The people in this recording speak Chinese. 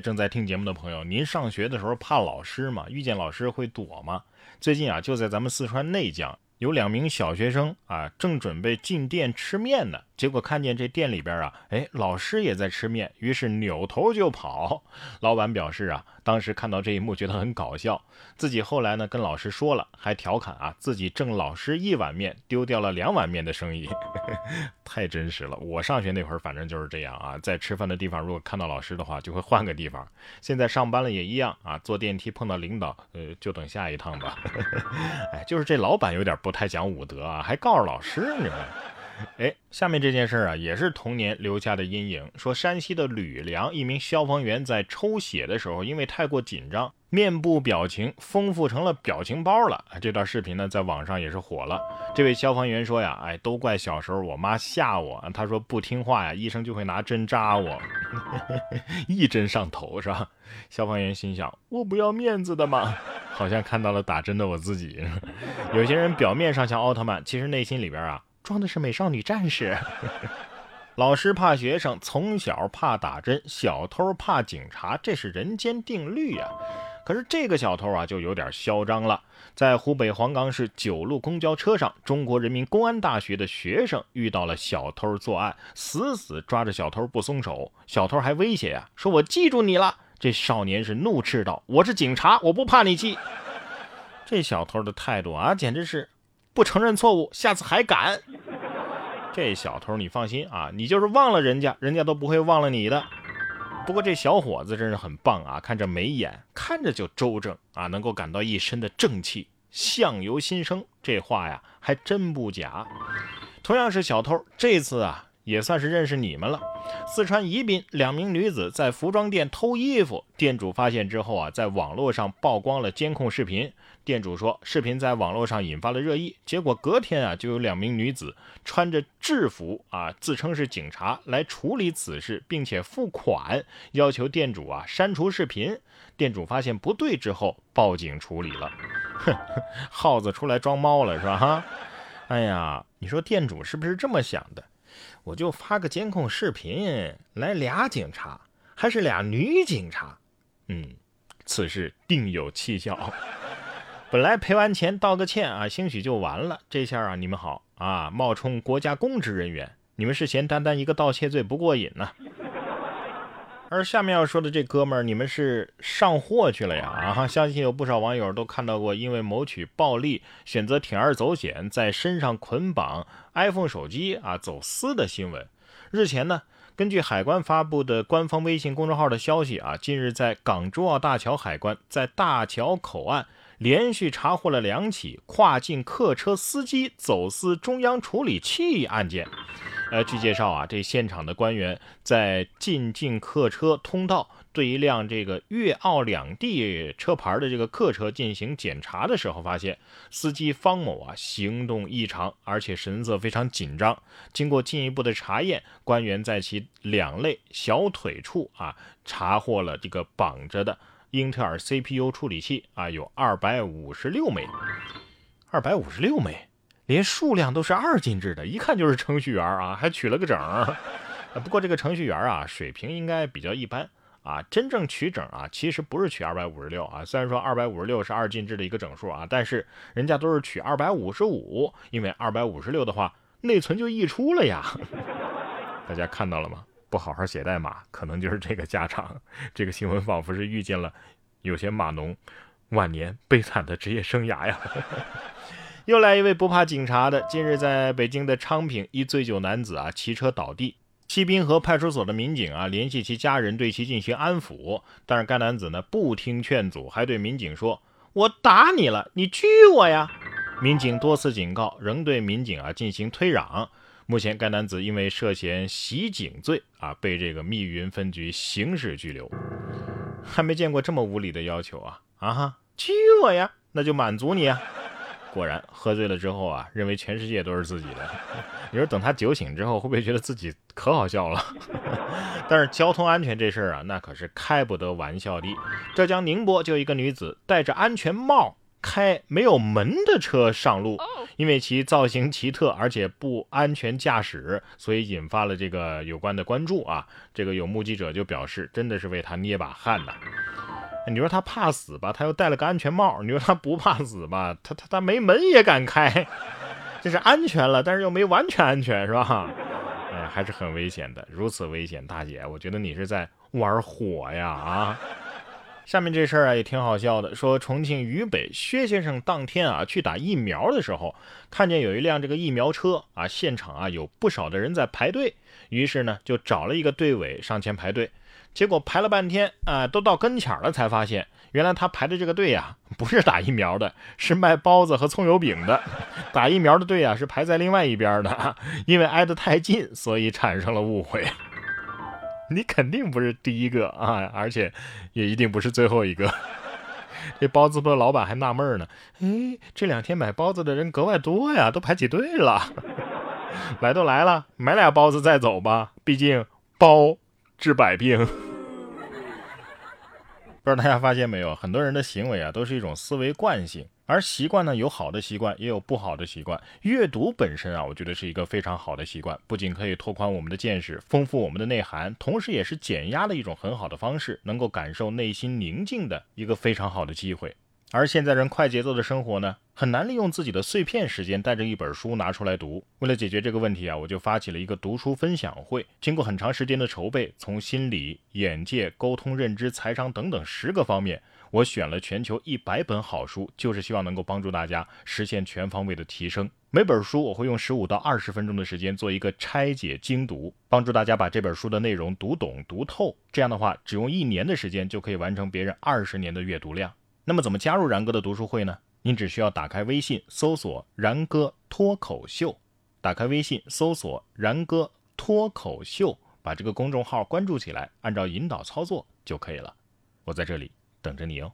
正在听节目的朋友，您上学的时候怕老师吗？遇见老师会躲吗？最近啊，就在咱们四川内江。有两名小学生啊，正准备进店吃面呢，结果看见这店里边啊，哎，老师也在吃面，于是扭头就跑。老板表示啊，当时看到这一幕觉得很搞笑，自己后来呢跟老师说了，还调侃啊，自己挣老师一碗面，丢掉了两碗面的生意，太真实了。我上学那会儿反正就是这样啊，在吃饭的地方如果看到老师的话，就会换个地方。现在上班了也一样啊，坐电梯碰到领导，呃，就等下一趟吧。哎，就是这老板有点。不太讲武德啊，还告诉老师呢。哎，下面这件事啊，也是童年留下的阴影。说山西的吕梁一名消防员在抽血的时候，因为太过紧张，面部表情丰富成了表情包了。这段视频呢，在网上也是火了。这位消防员说呀，哎，都怪小时候我妈吓我，他说不听话呀，医生就会拿针扎我，一针上头是吧？消防员心想，我不要面子的嘛。好像看到了打针的我自己。有些人表面上像奥特曼，其实内心里边啊装的是美少女战士。老师怕学生，从小怕打针，小偷怕警察，这是人间定律呀。可是这个小偷啊就有点嚣张了。在湖北黄冈市九路公交车上，中国人民公安大学的学生遇到了小偷作案，死死抓着小偷不松手。小偷还威胁呀，说我记住你了。这少年是怒斥道：“我是警察，我不怕你记。”这小偷的态度啊，简直是不承认错误，下次还敢。这小偷，你放心啊，你就是忘了人家，人家都不会忘了你的。不过这小伙子真是很棒啊，看着眉眼，看着就周正啊，能够感到一身的正气，相由心生。这话呀，还真不假。同样是小偷，这次啊。也算是认识你们了。四川宜宾两名女子在服装店偷衣服，店主发现之后啊，在网络上曝光了监控视频。店主说，视频在网络上引发了热议。结果隔天啊，就有两名女子穿着制服啊，自称是警察来处理此事，并且付款，要求店主啊删除视频。店主发现不对之后，报警处理了。哼，耗子出来装猫了是吧？哈，哎呀，你说店主是不是这么想的？我就发个监控视频来俩警察，还是俩女警察，嗯，此事定有蹊跷。本来赔完钱道个歉啊，兴许就完了。这下啊，你们好啊，冒充国家公职人员，你们是嫌单单一个盗窃罪不过瘾呢？而下面要说的这哥们儿，你们是上货去了呀？啊，相信有不少网友都看到过，因为谋取暴利，选择铤而走险，在身上捆绑 iPhone 手机啊走私的新闻。日前呢，根据海关发布的官方微信公众号的消息啊，近日在港珠澳大桥海关在大桥口岸连续查获了两起跨境客车司机走私中央处理器案件。呃，据介绍啊，这现场的官员在进境客车通道对一辆这个粤澳两地车牌的这个客车进行检查的时候，发现司机方某啊行动异常，而且神色非常紧张。经过进一步的查验，官员在其两肋小腿处啊查获了这个绑着的英特尔 CPU 处理器啊，有二百五十六枚，二百五十六枚。连数量都是二进制的，一看就是程序员啊，还取了个整。不过这个程序员啊，水平应该比较一般啊。真正取整啊，其实不是取二百五十六啊。虽然说二百五十六是二进制的一个整数啊，但是人家都是取二百五十五，因为二百五十六的话，内存就溢出了呀。大家看到了吗？不好好写代码，可能就是这个下场。这个新闻仿佛是遇见了有些码农晚年悲惨的职业生涯呀。又来一位不怕警察的。近日，在北京的昌平，一醉酒男子啊骑车倒地，西滨河派出所的民警啊联系其家人对其进行安抚，但是该男子呢不听劝阻，还对民警说：“我打你了，你拘我呀！”民警多次警告，仍对民警啊进行推攘。目前，该男子因为涉嫌袭警罪啊被这个密云分局刑事拘留。还没见过这么无理的要求啊！啊哈，拘我呀，那就满足你啊！果然，喝醉了之后啊，认为全世界都是自己的。你说等他酒醒之后，会不会觉得自己可好笑了？但是交通安全这事儿啊，那可是开不得玩笑的。浙江宁波就有一个女子戴着安全帽开没有门的车上路，因为其造型奇特而且不安全驾驶，所以引发了这个有关的关注啊。这个有目击者就表示，真的是为他捏把汗呐。你说他怕死吧，他又戴了个安全帽；你说他不怕死吧，他他他没门也敢开，这是安全了，但是又没完全安全，是吧？哎，还是很危险的。如此危险，大姐，我觉得你是在玩火呀啊！下面这事儿啊也挺好笑的，说重庆渝北薛先生当天啊去打疫苗的时候，看见有一辆这个疫苗车啊，现场啊有不少的人在排队，于是呢就找了一个队尾上前排队。结果排了半天啊，都到跟前了，才发现原来他排的这个队呀，不是打疫苗的，是卖包子和葱油饼的。打疫苗的队啊，是排在另外一边的，因为挨得太近，所以产生了误会。你肯定不是第一个啊，而且也一定不是最后一个。这包子铺的老板还纳闷呢，哎，这两天买包子的人格外多呀，都排起队了。来都来了，买俩包子再走吧，毕竟包治百病。不知道大家发现没有，很多人的行为啊，都是一种思维惯性，而习惯呢，有好的习惯，也有不好的习惯。阅读本身啊，我觉得是一个非常好的习惯，不仅可以拓宽我们的见识，丰富我们的内涵，同时也是减压的一种很好的方式，能够感受内心宁静的一个非常好的机会。而现在人快节奏的生活呢，很难利用自己的碎片时间带着一本书拿出来读。为了解决这个问题啊，我就发起了一个读书分享会。经过很长时间的筹备，从心理、眼界、沟通、认知、财商等等十个方面，我选了全球一百本好书，就是希望能够帮助大家实现全方位的提升。每本书我会用十五到二十分钟的时间做一个拆解精读，帮助大家把这本书的内容读懂读透。这样的话，只用一年的时间就可以完成别人二十年的阅读量。那么怎么加入然哥的读书会呢？您只需要打开微信搜索“然哥脱口秀”，打开微信搜索“然哥脱口秀”，把这个公众号关注起来，按照引导操作就可以了。我在这里等着你哦。